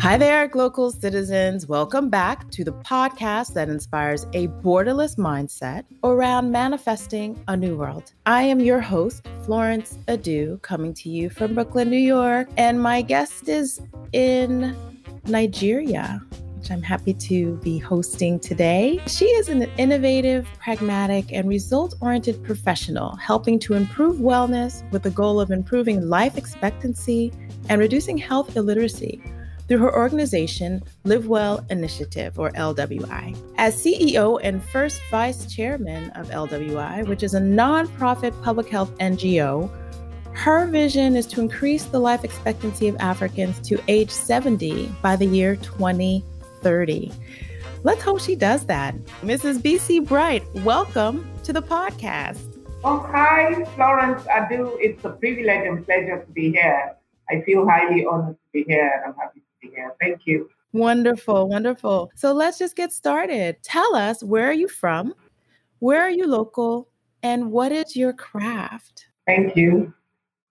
Hi there, local citizens. Welcome back to the podcast that inspires a borderless mindset around manifesting a new world. I am your host, Florence Adu, coming to you from Brooklyn, New York, and my guest is in Nigeria which I'm happy to be hosting today. She is an innovative, pragmatic, and result oriented professional, helping to improve wellness with the goal of improving life expectancy and reducing health illiteracy through her organization, Live Well Initiative, or LWI. As CEO and first vice chairman of LWI, which is a nonprofit public health NGO, her vision is to increase the life expectancy of Africans to age 70 by the year 2030. Let's hope she does that. Mrs. Bisi Bright, welcome to the podcast. Oh, hi, Florence Adu. It's a privilege and pleasure to be here. I feel highly honored to be here. and I'm happy yeah, thank you. Wonderful, wonderful. So let's just get started. Tell us where are you from? Where are you local? And what is your craft? Thank you.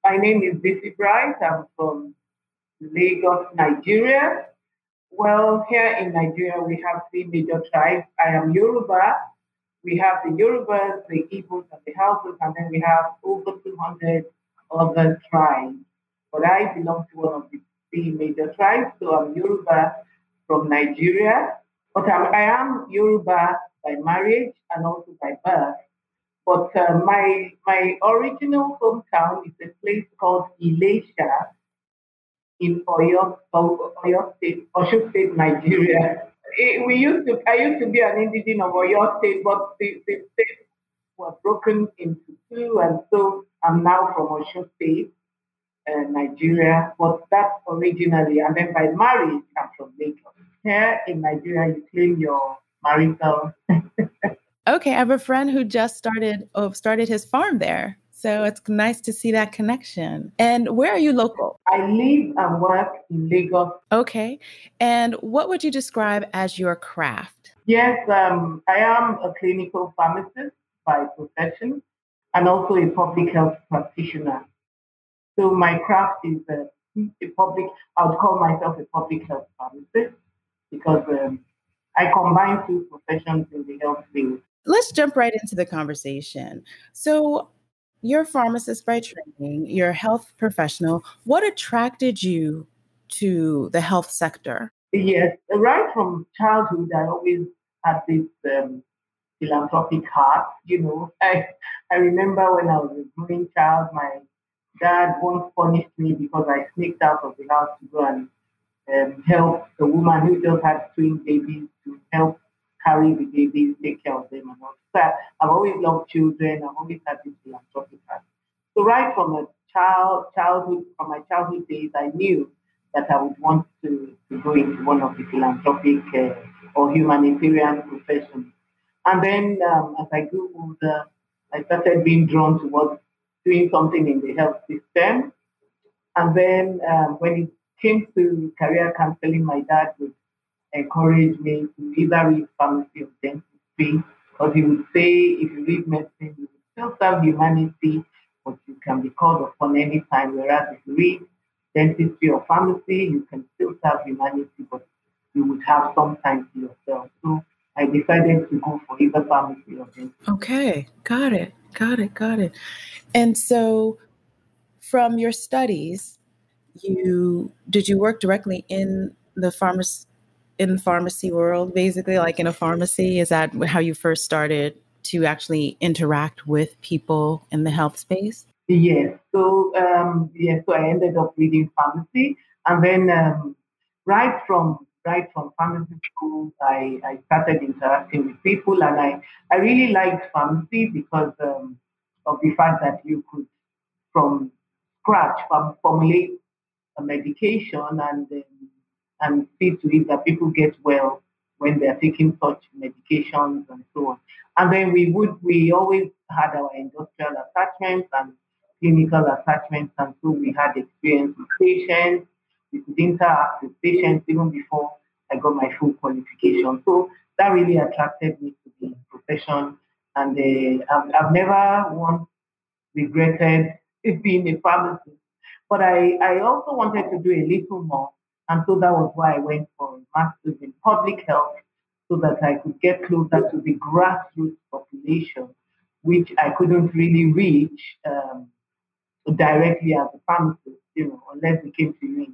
My name is Bisi Bright. I'm from Lagos, Nigeria. Well, here in Nigeria, we have three major tribes. I am Yoruba. We have the Yorubas, the Igbos, and the Hausas, and then we have over 200 other tribes. But I belong to one of the three major tribes. So I'm Yoruba from Nigeria, but I'm, I am Yoruba by marriage and also by birth. But uh, my my original hometown is a place called Ilesha in Oyo, Oyo State, Oyo State, Nigeria. It, we used to, I used to be an indigenous of Oyo State, but the, the were broken into two, and so I'm now from Osun State uh, Nigeria, but that's originally, and then by marriage, I'm from Lagos. Here in Nigeria, you claim your marital. okay, I have a friend who just started oh, started his farm there. So it's nice to see that connection. And where are you local? I live and work in Lagos. Okay. And what would you describe as your craft? Yes, um, I am a clinical pharmacist by profession and also a public health practitioner. So my craft is a, a public, I would call myself a public health pharmacist because um, I combine two professions in the health field. Let's jump right into the conversation. So you're a pharmacist by training, you're a health professional. What attracted you to the health sector? Yes, right from childhood, I always had this um, philanthropic heart. You know, I I remember when I was a growing child, my dad once punished me because I sneaked out of the house to go and um, help the woman who just had twin babies to help carry the babies, take care of them, and all. So I've always loved children. I've always had this philanthropic heart. So right from a child childhood, from my childhood days, I knew that I would want to, to go into one of the philanthropic uh, or humanitarian professions. And then um, as I grew older, I started being drawn towards doing something in the health system. And then um, when it came to career counseling, my dad would encourage me to either read pharmacy or dentistry, because he would say if you read medicine, you will still serve humanity, but you can be called upon any time. Whereas if you read dentistry or pharmacy, you can still serve humanity, but you would have some time to yourself. So I decided to go for either pharmacy or. Okay, got it, got it, got it. And so, from your studies, you did you work directly in the pharmacy in the pharmacy world, basically, like in a pharmacy? Is that how you first started to actually interact with people in the health space? Yes. So um, yes, so I ended up reading pharmacy, and then um, right from right from pharmacy school, I, I started interacting with people, and I I really liked pharmacy because um, of the fact that you could, from scratch, formulate a medication and um, and see to it that people get well when they're taking such medications and so on. And then we would we always had our industrial attachments and clinical attachments, and so we had experience with patients. Could interact with patients even before I got my full qualification. So that really attracted me to the profession and uh, I've, I've never once regretted it being a pharmacist. But I, I also wanted to do a little more. And so that was why I went for a master's in public health so that I could get closer to the grassroots population, which I couldn't really reach um, directly as a pharmacist, you know, unless we came to the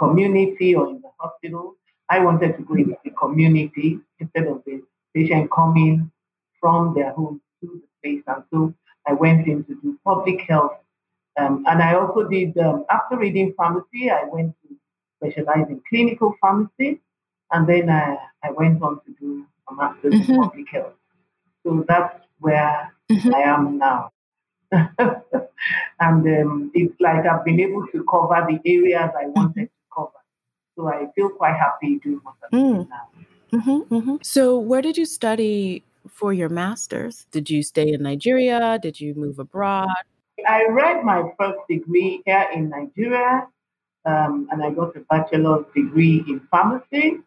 community or in the hospital. I wanted to go into the community instead of the patient coming from their home to the place. And so I went in to do public health. Um, and I also did, um, after reading pharmacy, I went to specialize in clinical pharmacy. And then I, I went on to do a master's mm-hmm. in public health. So that's where mm-hmm. I am now. and um, it's like I've been able to cover the areas I wanted cover. So I feel quite happy doing what I'm mm. doing now. Mm-hmm, mm-hmm. So, where did you study for your master's? Did you stay in Nigeria? Did you move abroad? I read my first degree here in Nigeria, um, and I got a bachelor's degree in pharmacy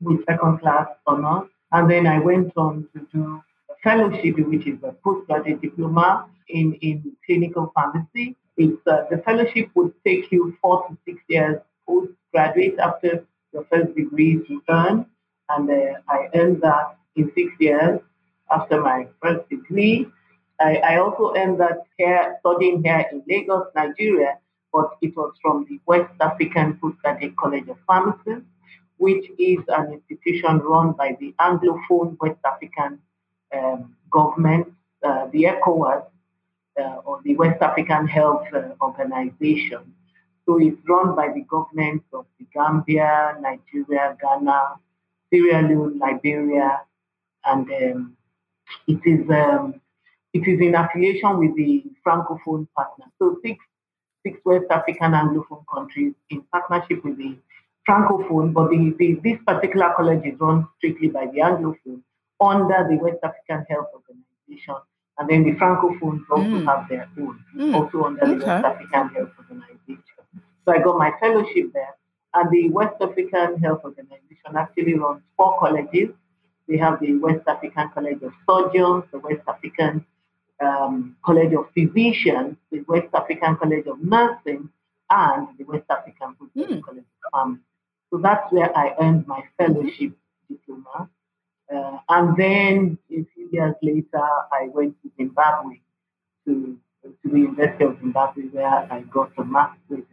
with second class honors. And then I went on to do a fellowship, which is a postgraduate diploma in, in clinical pharmacy. It's, uh, the fellowship would take you four to six years postgraduate after your first degree to earn. And uh, I earned that in six years after my first degree. I, I also earned that here, studying here in Lagos, Nigeria, but it was from the West African Postgraduate College of Pharmacists which is an institution run by the Anglophone West African um, government, uh, the ECOWAS, uh, or the West African Health uh, Organization. So it's run by the governments of the Gambia, Nigeria, Ghana, Sierra Leone, Liberia, and um, it is um, it is in affiliation with the Francophone partner. So six six West African Anglophone countries in partnership with the Francophone, but the, the, this particular college is run strictly by the Anglophone under the West African Health Organization. And then the Francophones also mm. have their own, mm. also under okay. the West African Health Organization. So I got my fellowship there. And the West African Health Organization actually runs four colleges. We have the West African College of Surgeons, the West African um, College of Physicians, the West African College of Nursing, and the West African mm. College of Pharmacy. So that's where I earned my fellowship diploma. Uh, and then a few years later, I went to Zimbabwe to, to the University of Zimbabwe where I got a master's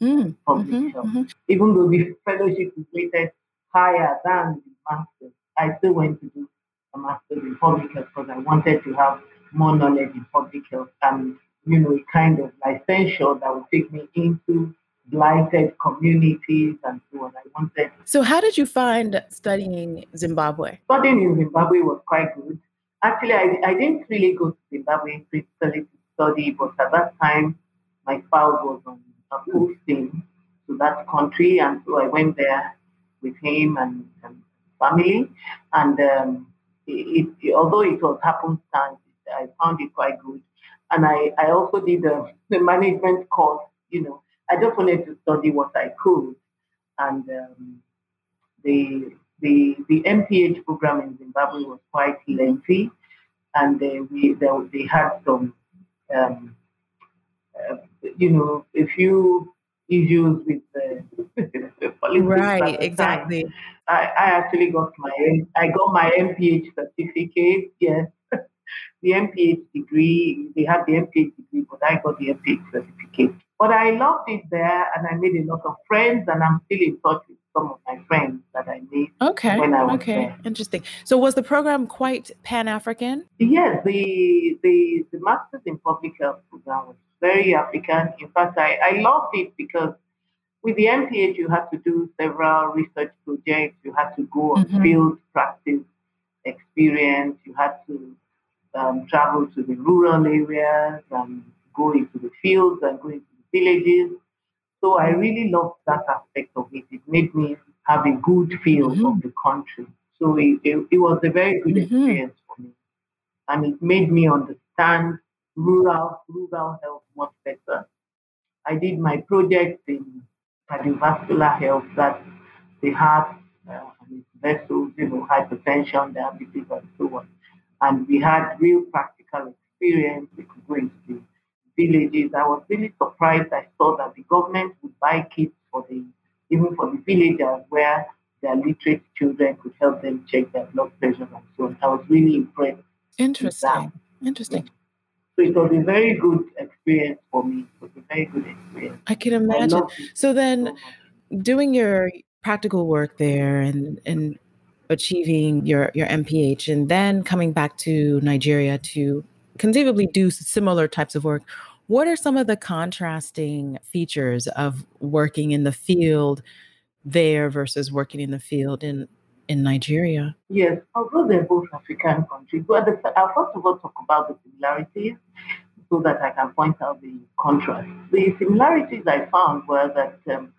mm, public mm-hmm, health. Mm-hmm. Even though the fellowship is rated higher than the master's, I still went to do a master's in public health because I wanted to have more knowledge in public health and, you know, a kind of licensure that would take me into blighted communities and so on. I wanted. So, how did you find studying Zimbabwe? Studying in Zimbabwe was quite good. Actually, I, I didn't really go to Zimbabwe principally to study, but at that time, my spouse was on a posting to that country, and so I went there with him and, and family. And um, it, it, although it was happenstance, I found it quite good. And I, I also did a, the management course, you know, I just wanted to study what I could. And um, the, the, the MPH program in Zimbabwe was quite lengthy. And they, we, they, they had some, um, uh, you know, a few issues with the, politics. Right, exactly. I, I actually got my I got my MPH certificate. Yes, the MPH degree. They had the MPH degree, but I got the MPH certificate. But I loved it there and I made a lot of friends and I'm still in touch with some of my friends that I made okay. when I was okay. there. Interesting. So was the program quite Pan African? Yes, the, the the Masters in Public Health program was very African. In fact I, I loved it because with the MPH you had to do several research projects, you had to go on mm-hmm. field practice experience, you had to um, travel to the rural areas and go into the fields and go into the villages. So I really loved that aspect of it. It made me have a good feel mm-hmm. of the country. So it, it, it was a very good mm-hmm. experience for me. And it made me understand rural, rural health much better. I did my project in cardiovascular health, that the heart uh, vessels, you know, hypertension, diabetes, and so on. And we had real practical experience. We could go into villages. I was really surprised. I saw that the government would buy kits for the even for the villagers where their literate children could help them check their blood pressure and so on. I was really impressed. Interesting. Interesting. So it was a very good experience for me. It was a very good experience. I can imagine. I so then, doing your practical work there and and achieving your your MPH, and then coming back to Nigeria to conceivably do similar types of work. What are some of the contrasting features of working in the field there versus working in the field in in Nigeria? Yes, although they're both African countries, but I'll first of all talk about the similarities so that I can point out the contrast. The similarities I found were that um,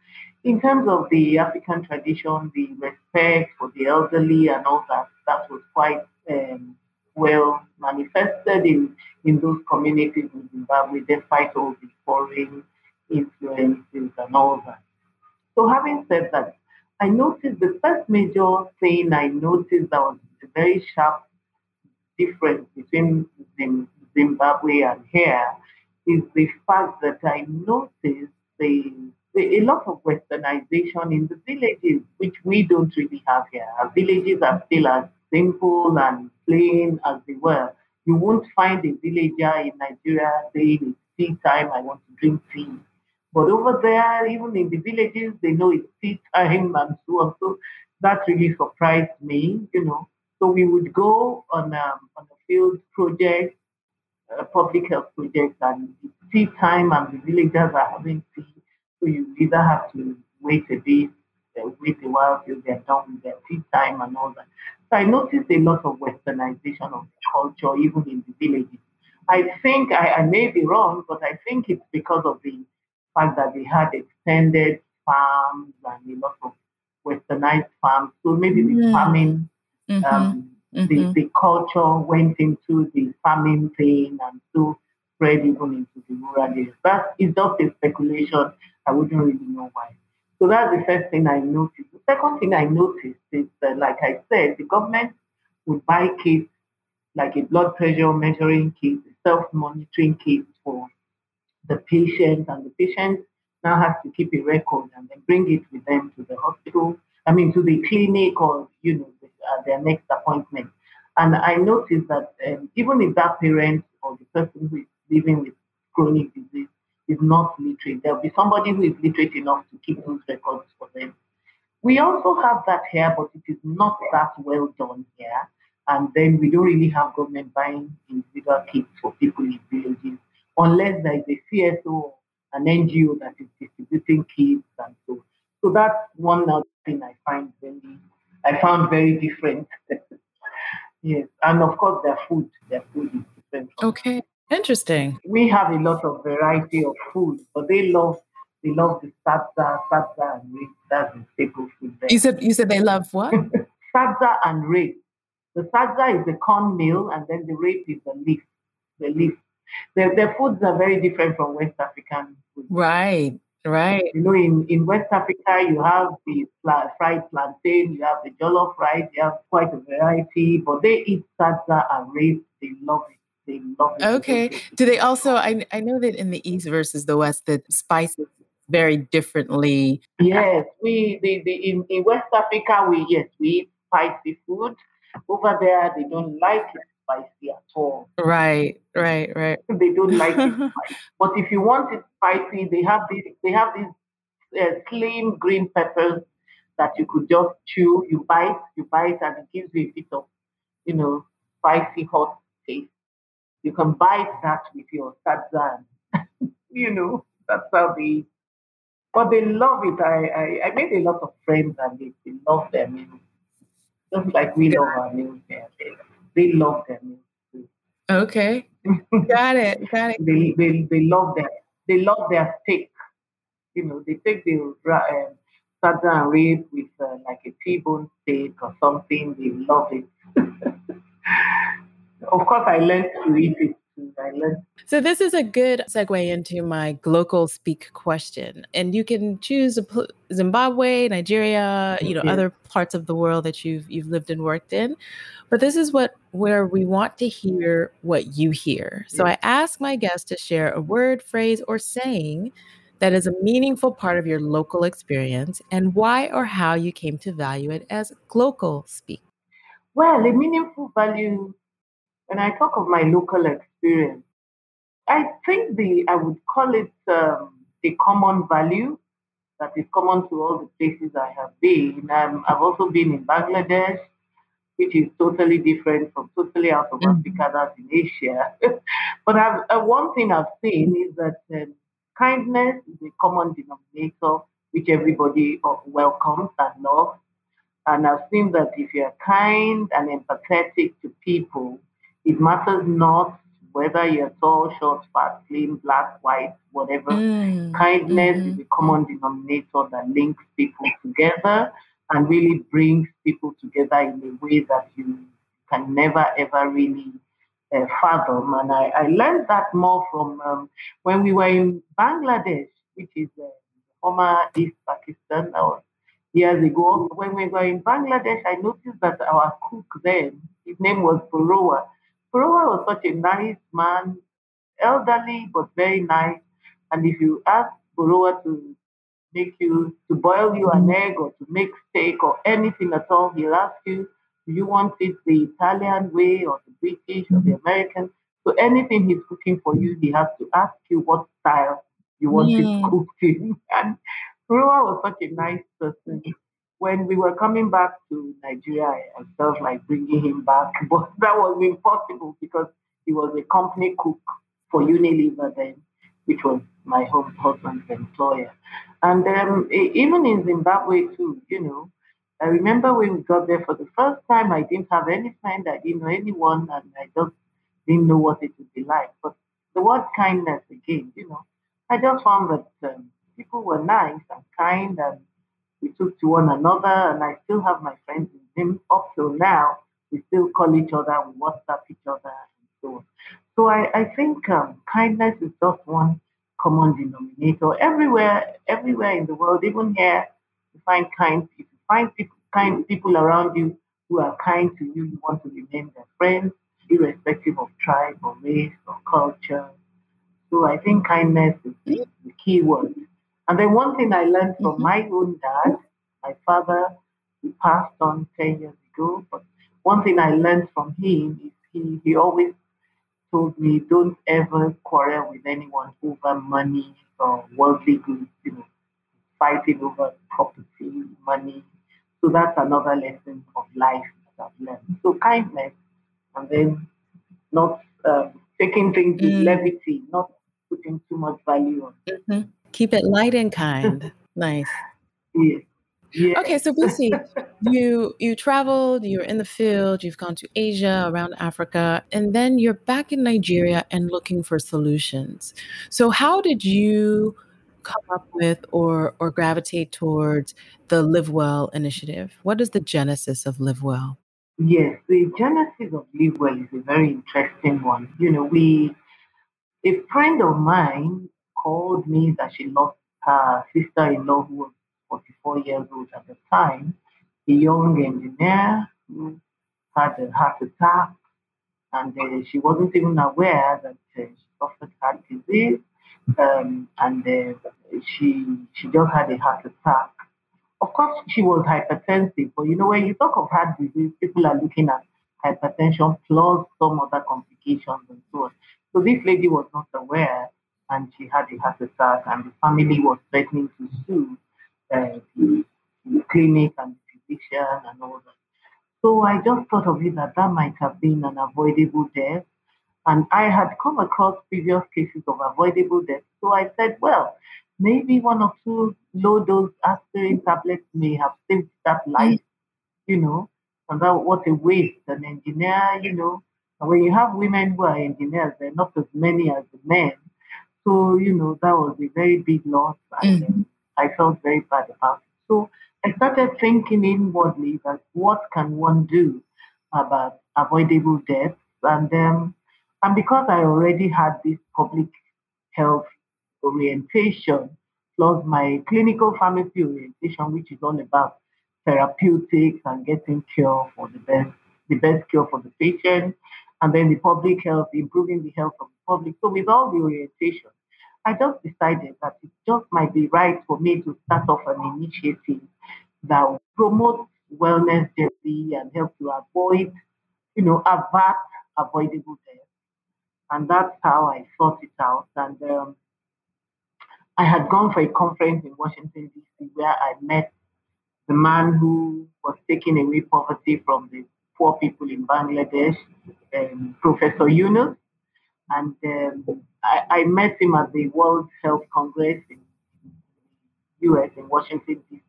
in terms of the African tradition, the respect for the elderly and all that, that was quite um, well manifested in, in those communities in Zimbabwe, despite all the foreign influences and all that. So having said that, I noticed the first major thing I noticed that was a very sharp difference between Zimbabwe and here is the fact that I noticed the, the, a lot of westernization in the villages, which we don't really have here. Our villages are still as simple and plain as they were. You won't find a villager in Nigeria saying it's tea time, I want to drink tea. But over there, even in the villages, they know it's tea time and so on. So that really surprised me, you know. So we would go on um, on a field project, a public health project, and it's tea time, and the villagers are having tea. So you either have to wait a bit, uh, wait a while till they're done with their tea time and all that. So I noticed a lot of westernization of culture, even in the villages. I think I, I may be wrong, but I think it's because of the fact that they had extended farms and a lot of westernized farms. So maybe the mm. farming, mm-hmm. Um, mm-hmm. The, the culture went into the farming thing and so spread even into the rural areas. That is just a speculation. I wouldn't really know why. So that's the first thing I noticed. The second thing I noticed is that, like I said, the government would buy kits, like a blood pressure measuring kit, self-monitoring kit for the patient, and the patient now has to keep a record and then bring it with them to the hospital, I mean, to the clinic or, you know, uh, their next appointment. And I noticed that um, even if that parent or the person who is living with chronic disease is not literate, there'll be somebody who is literate enough to keep those records for them. We also have that here, but it is not that well done here. And then we don't really have government buying individual kits for people in villages unless there is a CSO, an NGO that is distributing kits and so. So that's one other thing I find very, I found very different. yes, and of course their food, their food is different. Okay, interesting. We have a lot of variety of food, but they love they love the sadza, sadza and rape. That's the staple food there. You said you said they love what? sadza and rape. The sadza is the corn meal, and then the rape is the leaf, the leaf their, their foods are very different from West African food. Right, right. You know, in, in West Africa, you have the fried plantain, you have the jollof rice, you have quite a variety, but they eat sadza and rice. They love it. They love it. Okay. Do they also, I, I know that in the East versus the West, that spices very differently. Yes, we the, the in, in West Africa we yes we eat spicy food. Over there they don't like it spicy at all. Right, right, right. They don't like it spicy. But if you want it spicy, they have these they have these uh, slim green peppers that you could just chew. You bite, you bite, and it gives you a bit of, you know, spicy hot taste. You can bite that with your sadza. you know, that's how they. But they love it. I, I, I made a lot of friends and they, they love their meals. Just like we love our meals they love them. Okay, got it, got it. they, they, they love them. They love their steak. You know, they take the uh, sadza and rib with uh, like a T-bone steak or something. They love it. of course, I learned to eat it so this is a good segue into my local speak question, and you can choose Zimbabwe, Nigeria, you know, yeah. other parts of the world that you've you've lived and worked in. But this is what where we want to hear what you hear. So. I ask my guests to share a word, phrase, or saying that is a meaningful part of your local experience and why or how you came to value it as local speak? Well, a meaningful value, when I talk of my local experience, I think the I would call it um, a common value that is common to all the places I have been. Um, I've also been in Bangladesh, which is totally different from totally out of mm-hmm. Africa, that's in Asia. but I've, uh, one thing I've seen is that um, kindness is a common denominator which everybody uh, welcomes and loves. And I've seen that if you're kind and empathetic to people, it matters not whether you're tall, short, fat, slim, black, white, whatever. Mm. Kindness mm-hmm. is a common denominator that links people together and really brings people together in a way that you can never ever really uh, fathom. And I, I learned that more from um, when we were in Bangladesh, which is uh, former East Pakistan, or years ago. When we were in Bangladesh, I noticed that our cook then, his name was Purowa, Purowa was such a nice man, elderly but very nice. And if you ask Purowa to make you, to boil you an egg or to make steak or anything at all, he'll ask you, do you want it the Italian way or the British or the American? So anything he's cooking for you, he has to ask you what style you want mm. it cooked in. And Purowa was such a nice person when we were coming back to Nigeria, I felt like bringing him back, but that was impossible because he was a company cook for Unilever then, which was my home husband's employer. And um, even in Zimbabwe too, you know, I remember when we got there for the first time, I didn't have any friend, I didn't know anyone, and I just didn't know what it would be like. But the word kindness again, you know, I just found that um, people were nice and kind and we took to one another, and I still have my friends with him up till now. We still call each other, we WhatsApp each other, and so on. So I, I think um, kindness is just one common denominator. Everywhere, everywhere in the world, even here, you find kind people. Find people, kind people around you who are kind to you. You want to remain their friends, irrespective of tribe or race or culture. So I think kindness is the key word. And then one thing I learned from mm-hmm. my own dad, my father, he passed on 10 years ago, but one thing I learned from him is he, he always told me, don't ever quarrel with anyone over money or worldly goods, you know, fighting over property, money. So that's another lesson of life that I've learned. So kindness, and then not um, taking things with mm. levity, not putting too much value on. Mm-hmm. Keep it light and kind. nice. Yeah. Yeah. Okay, so Busi, you you traveled, you were in the field, you've gone to Asia, around Africa, and then you're back in Nigeria and looking for solutions. So how did you come up with or or gravitate towards the Live Well initiative? What is the genesis of Live Well? Yes, the genesis of Live Well is a very interesting one. You know, we a friend of mine called me that she lost her sister-in-law who was 44 years old at the time, a young engineer who had a heart attack, and uh, she wasn't even aware that uh, she suffered heart disease, um, and uh, she she just had a heart attack. Of course, she was hypertensive, but you know when you talk of heart disease, people are looking at hypertension plus some other complications and so on. So this lady was not aware and she had a heart attack, and the family was threatening to sue uh, the, the, clinic and the physician and all that. So I just thought of it that that might have been an avoidable death. And I had come across previous cases of avoidable death. So I said, well, maybe one or two low dose aspirin tablets may have saved that life, you know. And that what a waste. An engineer, you know. And when you have women who are engineers, they're not as many as the men. So, you know, that was a very big loss. And mm. I felt very bad about it. So I started thinking inwardly that what can one do about avoidable deaths? And um, and because I already had this public health orientation, plus my clinical pharmacy orientation, which is all about therapeutics and getting cure for the best, the best cure for the patient, and then the public health, improving the health of the public. So with all the orientation, I just decided that it just might be right for me to start off an initiative that will promote wellness jersey and help to avoid, you know, avert avoidable death. And that's how I thought it out. And um, I had gone for a conference in Washington, D.C., where I met the man who was taking away poverty from the poor people in Bangladesh, um, Professor Yunus. And um, I, I, met him at the World Health Congress in US, in Washington, D.C.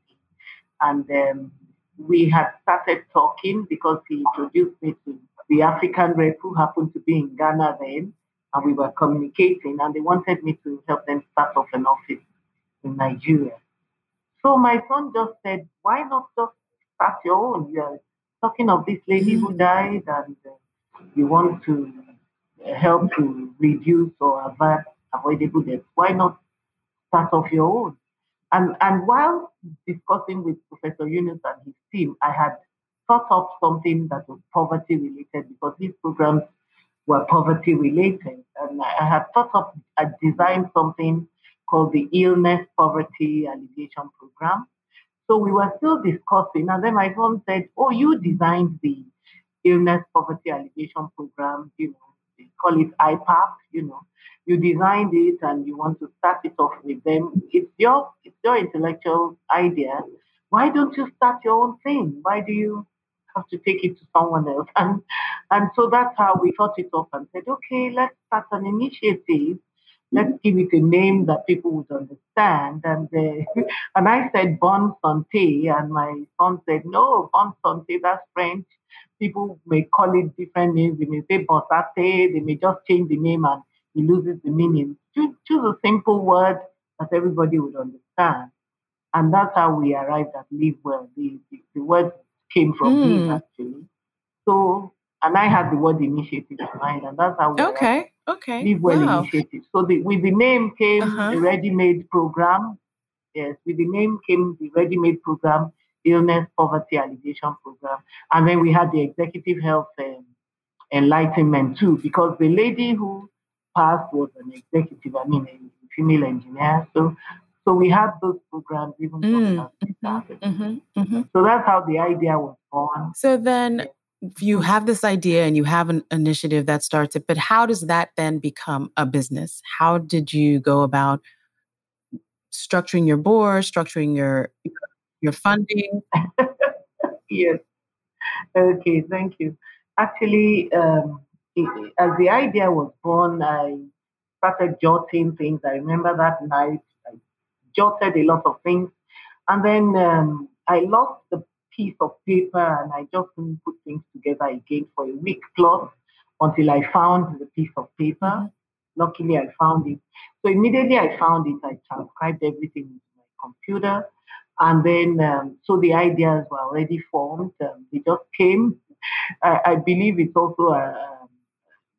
And um, we had started talking because he introduced me to the African rep who happened to be in Ghana then and we were communicating, and they wanted me to help them start off an office in Nigeria. So my son just said, "Why not just start your own? You're talking of this lady who mm. died, and uh, you want to help to reduce or avert avoidable deaths. Why not start off your own?" And and while discussing with Professor Yunus and his team, I had thought of something that was poverty related because these programs were poverty related. And I had thought of, I designed something called the Illness Poverty Alleviation Program. So we were still discussing, and then my mom said, Oh, you designed the Illness Poverty Alleviation Program, you know, call it IPAP, you know. You designed it and you want to start it off with them. It's your it's your intellectual idea. Why don't you start your own thing? Why do you have to take it to someone else. And and so that's how we thought it off and said, okay, let's start an initiative. Let's give it a name that people would understand. And uh, and I said Bon Santé, and my son said, no, Bon Santé, that's French. People may call it different names. They may say Bon Santé. They may just change the name and it loses the meaning. Choose, choose a simple word that everybody would understand. And that's how we arrived at Live Well. The, the, the word came from mm. him actually. So, and I had the word initiative in mind, and that's how we okay, okay, live well wow. initiative. So the, with the name came uh-huh. the ready-made program. Yes, with the name came the ready-made program, illness poverty alleviation program, and then we had the executive health um, enlightenment too, because the lady who passed was an executive. I mean, a female engineer. So so we had those programs even mm, mm-hmm, mm-hmm, mm-hmm. So that's how the idea was born. So then you have this idea and you have an initiative that starts it, but how does that then become a business? How did you go about structuring your board, structuring your your funding? yes. Okay, thank you. Actually, um, it, as the idea was born, I started jotting things. I remember that night I jotted a lot of things. And then um, I lost the piece of paper and I just couldn't put things together again for a week plus until I found the piece of paper. Mm-hmm. Luckily, I found it. So immediately I found it, I transcribed everything into my computer. And then, um, so the ideas were already formed. Um, they just came. I, I believe it's also uh,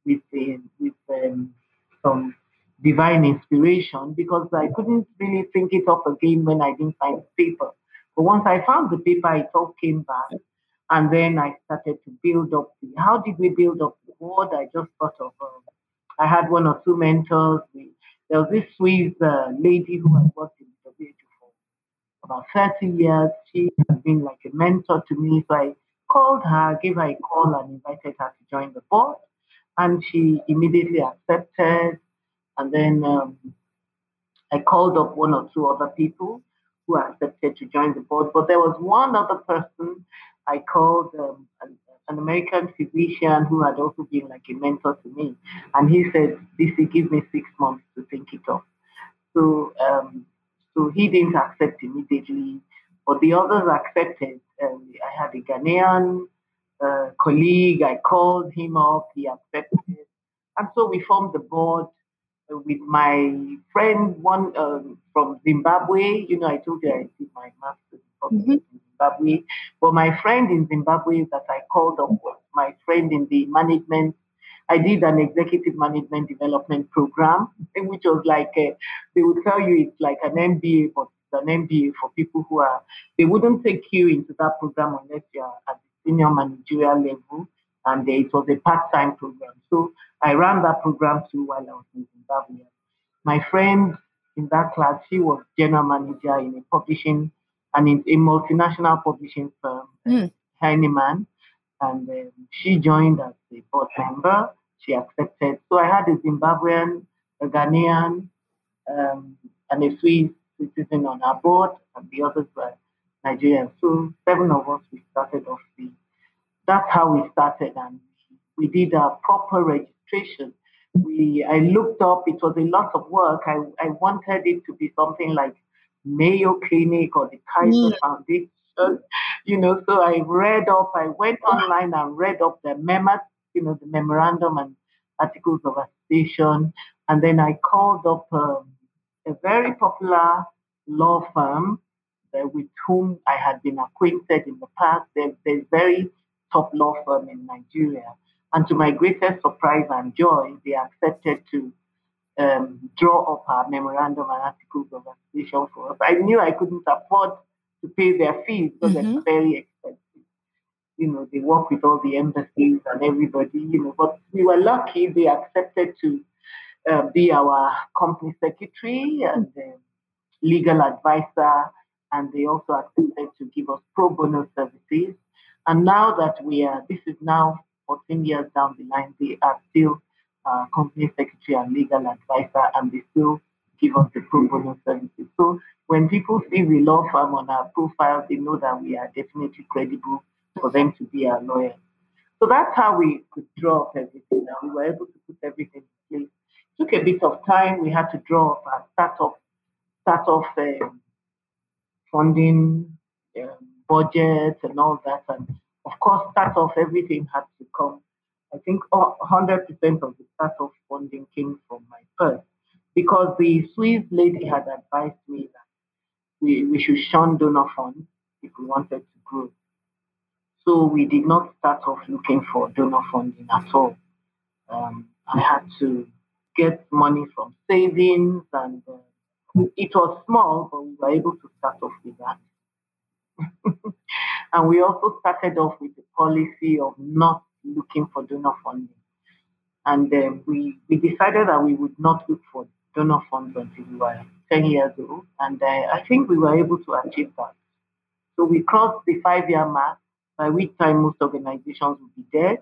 with, uh, with um, some divine inspiration because I couldn't really think it up again when I didn't find the paper. But once I found the paper, it all came back. And then I started to build up the, how did we build up the board? I just thought of, um, I had one or two mentors. We, there was this Swiss uh, lady who had worked in about 30 years. She has been like a mentor to me. So I called her, gave her a call and invited her to join the board. And she immediately accepted. And then um, I called up one or two other people who accepted to join the board. But there was one other person I called um, an, an, American physician who had also been like a mentor to me. And he said, DC, give me six months to think it up. So, um, so he didn't accept immediately, but the others accepted. Um, I had a Ghanaian uh, colleague. I called him up. He accepted. And so we formed the board with my friend, one um, from Zimbabwe. You know, I told you I did my master's mm-hmm. in Zimbabwe. But my friend in Zimbabwe that I called up was my friend in the management. I did an executive management development program, which was like a, they would tell you it's like an MBA, but it's an MBA for people who are. They wouldn't take you into that program unless you are at the senior managerial level and it was a part-time program. So I ran that program too while I was in Zimbabwe. My friend in that class, she was general manager in a publishing and in a multinational publishing firm, mm. Heinemann. And um, she joined as a board member. She accepted. So I had a Zimbabwean, a Ghanaian, um, and a Swiss citizen on our board, and the others were Nigerian. So seven of us, we started off the. That's how we started, and we did a proper registration. We, I looked up. It was a lot of work. I, I wanted it to be something like Mayo Clinic or the Kaiser mm. Foundation, you know. So I read up. I went online and read up the memos, you know, the memorandum and articles of association, and then I called up um, a very popular law firm uh, with whom I had been acquainted in the past. They're, they're very top law firm in Nigeria. And to my greatest surprise and joy, they accepted to um, draw up our memorandum and articles of association for us. I knew I couldn't afford to pay their fees because mm-hmm. they're very expensive. You know, they work with all the embassies and everybody, you know, but we were lucky they accepted to uh, be our company secretary and uh, legal advisor, and they also accepted to give us pro bono services. And now that we are, this is now 14 years down the line, they are still uh, company secretary and legal advisor, and they still give us the pro bono services. So when people see the law firm on our profile, they know that we are definitely credible for them to be our lawyers. So that's how we could draw up everything, we were able to put everything in place took a bit of time. We had to draw up a start off, start off um, funding, um, budget, and all that. And of course, start off everything had to come. I think 100% of the start off funding came from my purse because the Swiss lady had advised me that we, we should shun donor funds if we wanted to grow. So we did not start off looking for donor funding at all. Um, I had to get money from savings, and uh, it was small, but we were able to start off with that. and we also started off with the policy of not looking for donor funding. And um, we, we decided that we would not look for donor funds until we were 10 years old. And uh, I think we were able to achieve that. So we crossed the five year mark, by which time most organizations would be dead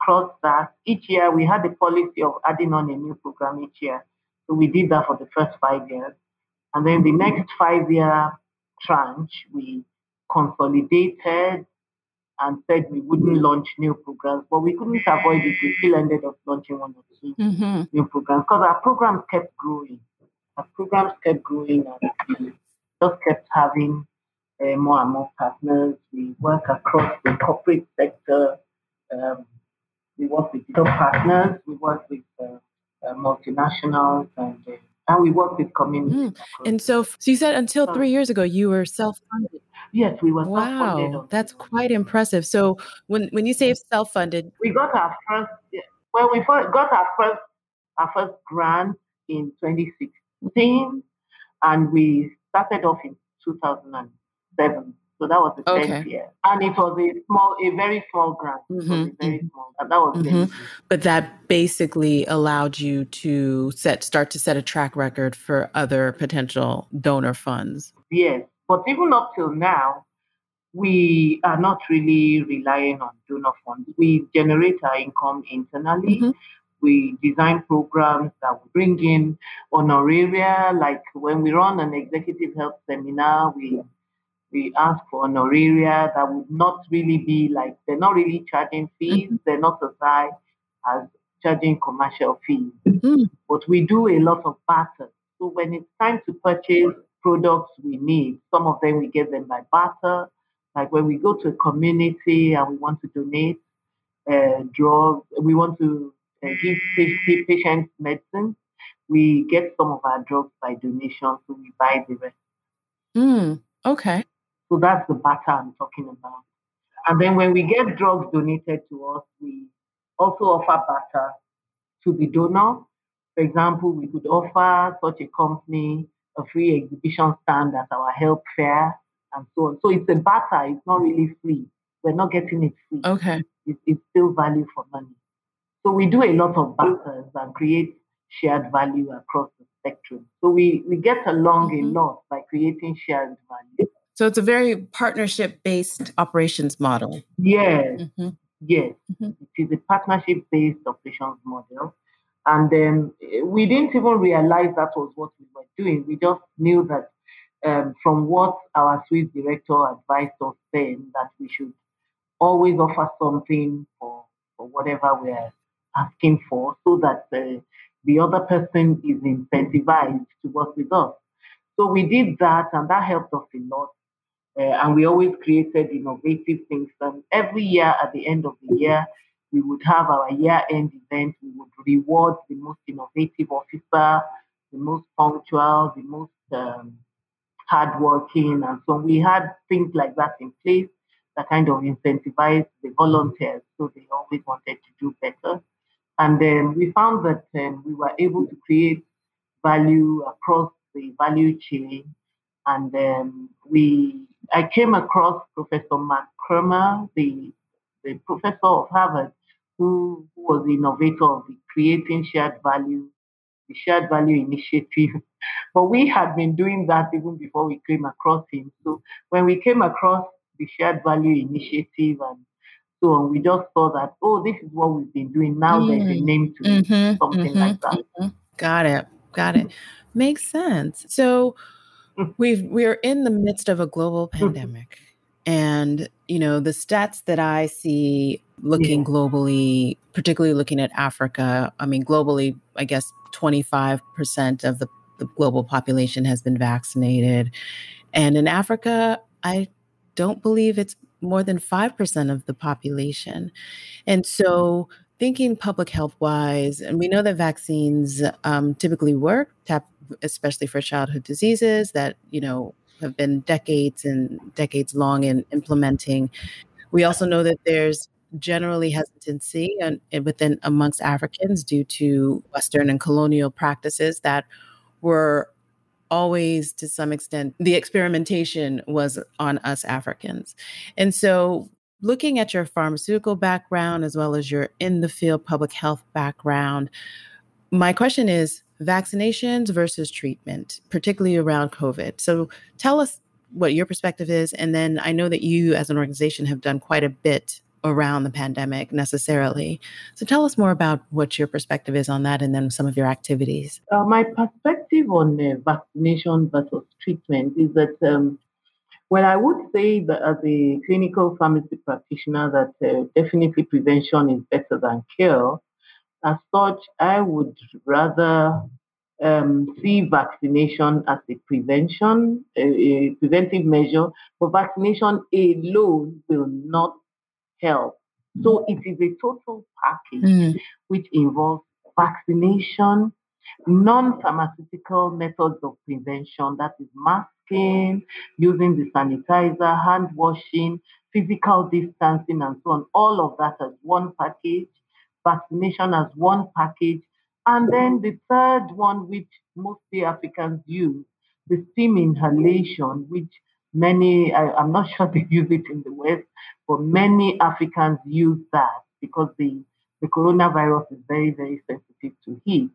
cross that. Each year we had the policy of adding on a new program each year. So we did that for the first five years. And then the next five year tranche, we consolidated and said we wouldn't launch new programs, but we couldn't avoid it. We still ended up launching one or 2 mm-hmm. new programs because our programs kept growing. Our programs kept growing and we just kept having uh, more and more partners. We work across the corporate sector, um, we work with top partners, we work with uh, uh, multinationals, and uh, and we work with communities. Mm. And so, so you said until three years ago you were self-funded. Yes, we were. Self funded. Wow, that's quite impressive. So when when you say self-funded, we got our first. Well, we got our first our first grant in 2016, and we started off in 2007. So that was the okay. 10th year. And it was a small, a very small grant. Mm-hmm. very small. That was mm-hmm. But that basically allowed you to set start to set a track record for other potential donor funds. Yes. But even up till now, we are not really relying on donor funds. We generate our income internally. Mm-hmm. We design programs that will bring in honoraria, like when we run an executive health seminar, we we ask for honoraria that would not really be like they're not really charging fees, mm-hmm. they're not as high as charging commercial fees. Mm-hmm. But we do a lot of barter. So when it's time to purchase products we need, some of them we get them by barter. Like when we go to a community and we want to donate uh, drugs, we want to uh, give patients medicine, we get some of our drugs by donation, so we buy the rest. Mm, okay. So that's the barter I'm talking about. And then when we get drugs donated to us, we also offer barter to the donor. For example, we could offer such a company a free exhibition stand at our health fair and so on. So it's a barter, it's not really free. We're not getting it free. Okay. It, it's still value for money. So we do a lot of barters and create shared value across the spectrum. So we, we get along mm-hmm. a lot by creating shared value. So it's a very partnership based operations model. Yes. Mm-hmm. Yes. Mm-hmm. It is a partnership based operations model. And then we didn't even realize that was what we were doing. We just knew that um, from what our Swiss director advised us then, that we should always offer something for, for whatever we're asking for so that uh, the other person is incentivized to work with us. So we did that, and that helped us a lot. Uh, and we always created innovative things. And every year, at the end of the year, we would have our year-end event. We would reward the most innovative officer, the most punctual, the most um, hardworking, and so we had things like that in place that kind of incentivized the volunteers, so they always wanted to do better. And then we found that um, we were able to create value across the value chain. And we, I came across Professor Mark Kramer, the, the professor of Harvard, who, who was the innovator of the Creating Shared Value, the Shared Value Initiative. but we had been doing that even before we came across him. So when we came across the Shared Value Initiative and so on. We just saw that, oh, this is what we've been doing. Now mm. there's a mm. name to mm-hmm, it, something mm-hmm, like that. Mm-hmm. Got it. Got it. Makes sense. So. We've we're in the midst of a global mm-hmm. pandemic. And, you know, the stats that I see looking yeah. globally, particularly looking at Africa, I mean, globally, I guess 25% of the, the global population has been vaccinated. And in Africa, I don't believe it's more than 5% of the population. And so, thinking public health wise, and we know that vaccines um, typically work, especially for childhood diseases that, you know, have been decades and decades long in implementing. We also know that there's generally hesitancy and, and within amongst Africans due to Western and colonial practices that were always to some extent the experimentation was on us Africans. And so looking at your pharmaceutical background as well as your in the field public health background, my question is vaccinations versus treatment, particularly around COVID. So tell us what your perspective is. And then I know that you as an organization have done quite a bit around the pandemic necessarily. So tell us more about what your perspective is on that and then some of your activities. Uh, my perspective on uh, vaccination versus treatment is that, um, well, I would say that as a clinical pharmacy practitioner, that uh, definitely prevention is better than cure. As such, I would rather um, see vaccination as a prevention, a, a preventive measure, but vaccination alone will not help. So it is a total package mm. which involves vaccination, non-pharmaceutical methods of prevention, that is masking, using the sanitizer, hand washing, physical distancing, and so on. All of that as one package, vaccination as one package. And then the third one, which mostly Africans use, the steam inhalation, which many, I, am not sure they use it in the West, but many Africans use that because the, the coronavirus is very, very sensitive to heat.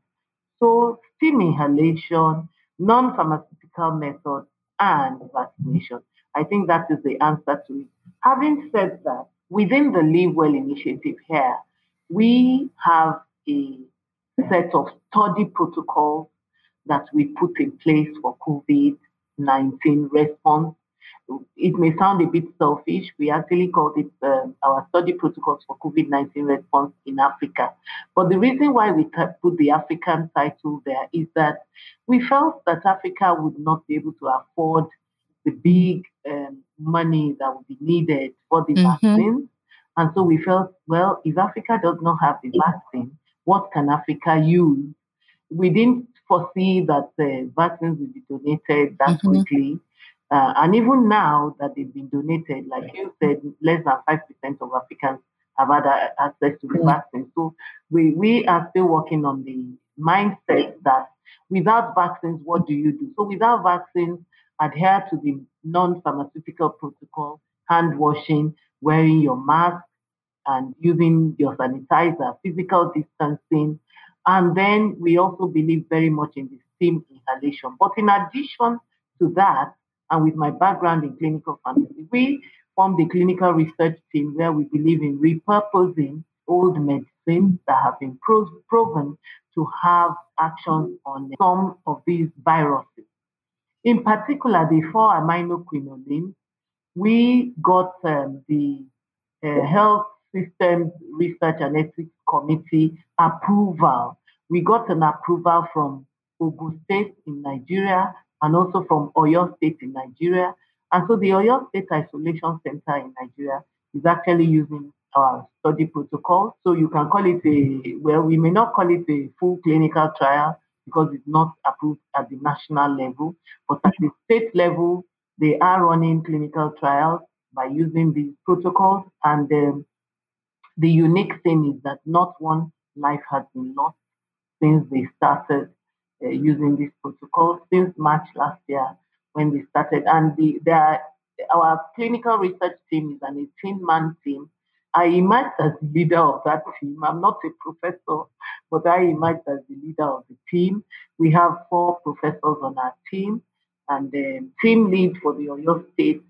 So steam inhalation, non-pharmaceutical methods, and vaccination. I think that is the answer to it. Having said that, within the Live Well initiative here, we have a set of study protocols that we put in place for COVID 19 response it may sound a bit selfish. We actually called it uh, our study protocols for COVID 19 response in Africa. But the reason why we put the African title there is that we felt that Africa would not be able to afford the big um, money that would be needed for the mm-hmm. vaccine. And so we felt, well, if Africa does not have the vaccine, what can Africa use? We didn't foresee that the vaccines would be donated that mm-hmm. quickly. Uh, and even now that they've been donated, like you said, less than 5% of Africans have had access to the mm. vaccine. So we, we are still working on the mindset that without vaccines, what do you do? So without vaccines, adhere to the non-pharmaceutical protocol, hand washing, wearing your mask, and using your sanitizer, physical distancing. And then we also believe very much in the steam inhalation. But in addition to that, and with my background in clinical pharmacy, we formed the clinical research team where we believe in repurposing old medicines that have been pro- proven to have action on some of these viruses. In particular, the 4-aminoquinoline, we got um, the uh, Health Systems Research and Ethics Committee approval. We got an approval from Ogun State in Nigeria and also from Oyo State in Nigeria. And so the Oyo State Isolation Center in Nigeria is actually using our study protocol. So you can call it a, well, we may not call it a full clinical trial because it's not approved at the national level, but at the state level, they are running clinical trials by using these protocols. And um, the unique thing is that not one life has been lost since they started uh, using this protocol since March last year when they started. And the, the, our clinical research team is an 18 man team. I emerged as the leader of that team. I'm not a professor, but I emerged as the leader of the team. We have four professors on our team, and the team lead for the Oyo State,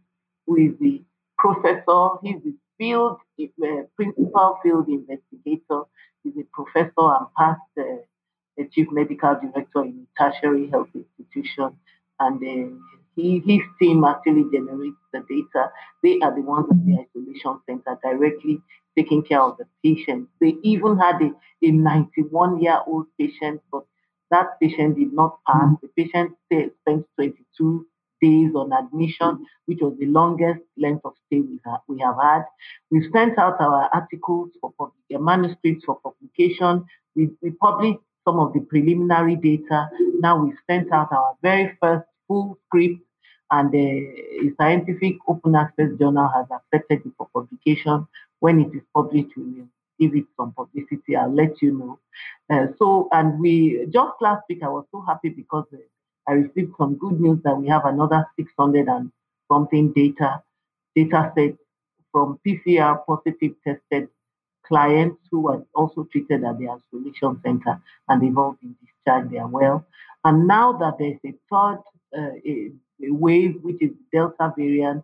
who is the professor. He's the field uh, principal field investigator. He's a professor and past uh, the chief medical director in a tertiary health institution, and uh, he, his team actually generates the data. They are the ones at the isolation center directly taking care of the patients. They even had a, a 91 year old patient, but that patient did not pass. Mm-hmm. The patient spent 22 days on admission, which was the longest length of stay we, ha- we have had. We've sent out our articles for pub- uh, manuscripts for publication. We, we published some of the preliminary data. Now we've sent out our very first full script and the scientific open access journal has accepted it for publication. When it is published, we will give it some publicity. I'll let you know. Uh, so, and we just last week, I was so happy because uh, I received some good news that we have another 600 and something data data set from PCR positive tested clients who were also treated at the isolation center and they've all been discharged, they are well. And now that there's a third uh, a, a wave, which is Delta variant,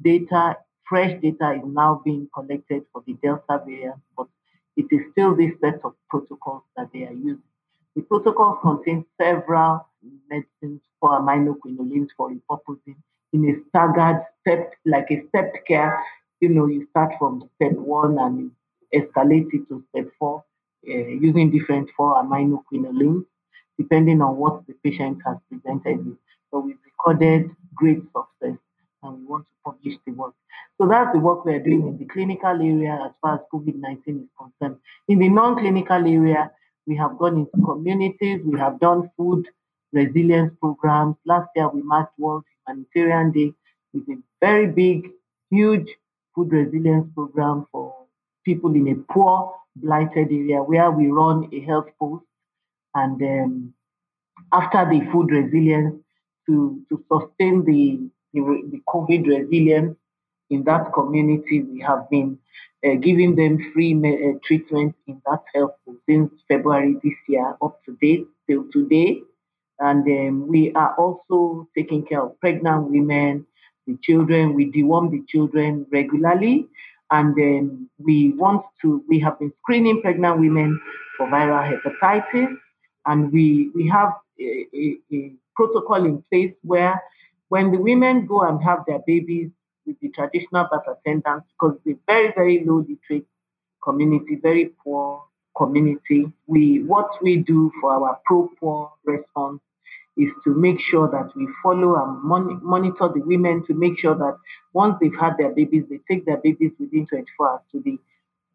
data, fresh data is now being collected for the Delta variant, but it is still this set of protocols that they are using. The protocols contain several medicines for aminoquinolines for repurposing in a staggered step, like a stepped care. You know, you start from step one and escalate it to step four uh, using different four aminoquinolines, depending on what the patient has presented with. So we've recorded great success and we want to publish the work. So that's the work we're doing in the clinical area as far as COVID-19 is concerned. In the non-clinical area, we have gone into communities, we have done food resilience programs. Last year, we marked World Humanitarian Day with a very big, huge food resilience program for people in a poor, blighted area where we run a health post. And um, after the food resilience, to, to sustain the, the, the COVID resilience in that community, we have been uh, giving them free uh, treatment in that health since February this year up to date till today. And um, we are also taking care of pregnant women, the children. We deworm the children regularly. And then we want to, we have been screening pregnant women for viral hepatitis. And we, we have a, a, a protocol in place where when the women go and have their babies with the traditional birth attendants, because it's a very, very low literate community, very poor community, we what we do for our pro-poor response is to make sure that we follow and mon- monitor the women to make sure that once they've had their babies, they take their babies within 24 hours to the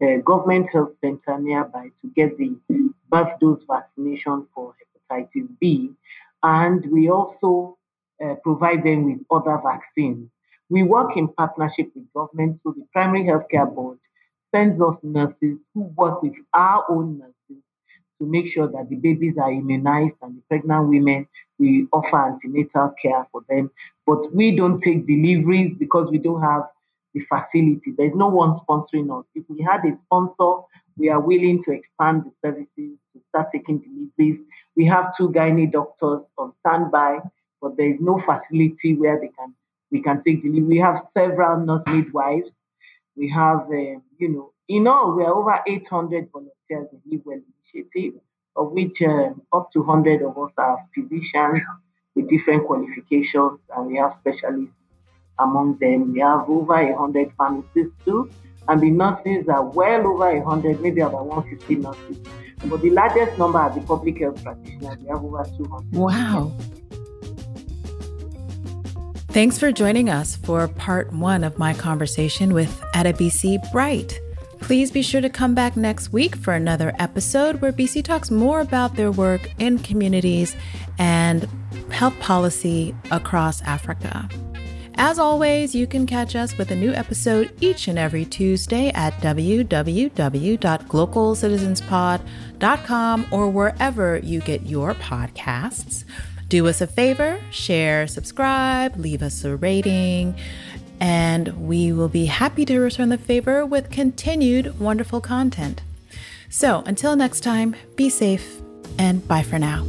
uh, government health center nearby to get the birth dose vaccination for hepatitis B. And we also uh, provide them with other vaccines. We work in partnership with government, so the Primary Healthcare Board sends us nurses who work with our own nurses to make sure that the babies are immunized and the pregnant women, we offer antenatal care for them. But we don't take deliveries because we don't have the facility. There's no one sponsoring us. If we had a sponsor, we are willing to expand the services to start taking deliveries. We have two gynae doctors on standby, but there is no facility where they can we can take delivery. We have several nurse midwives. We have, um, you know, in all, we are over 800 volunteers in Live Well Initiative, of which um, up to 100 of us are physicians with different qualifications, and we have specialists among them. We have over 100 pharmacists too, and the nurses are well over 100, maybe about 150 nurses. But the largest number are the public health practitioners. We have over 200. Wow. Thanks for joining us for part one of my conversation with Adebisi Bright. Please be sure to come back next week for another episode where Bisi talks more about their work in communities and health policy across Africa. As always, you can catch us with a new episode each and every Tuesday at www.glocalcitizenspod.com or wherever you get your podcasts. Do us a favor, share, subscribe, leave us a rating, and we will be happy to return the favor with continued wonderful content. So until next time, be safe and bye for now.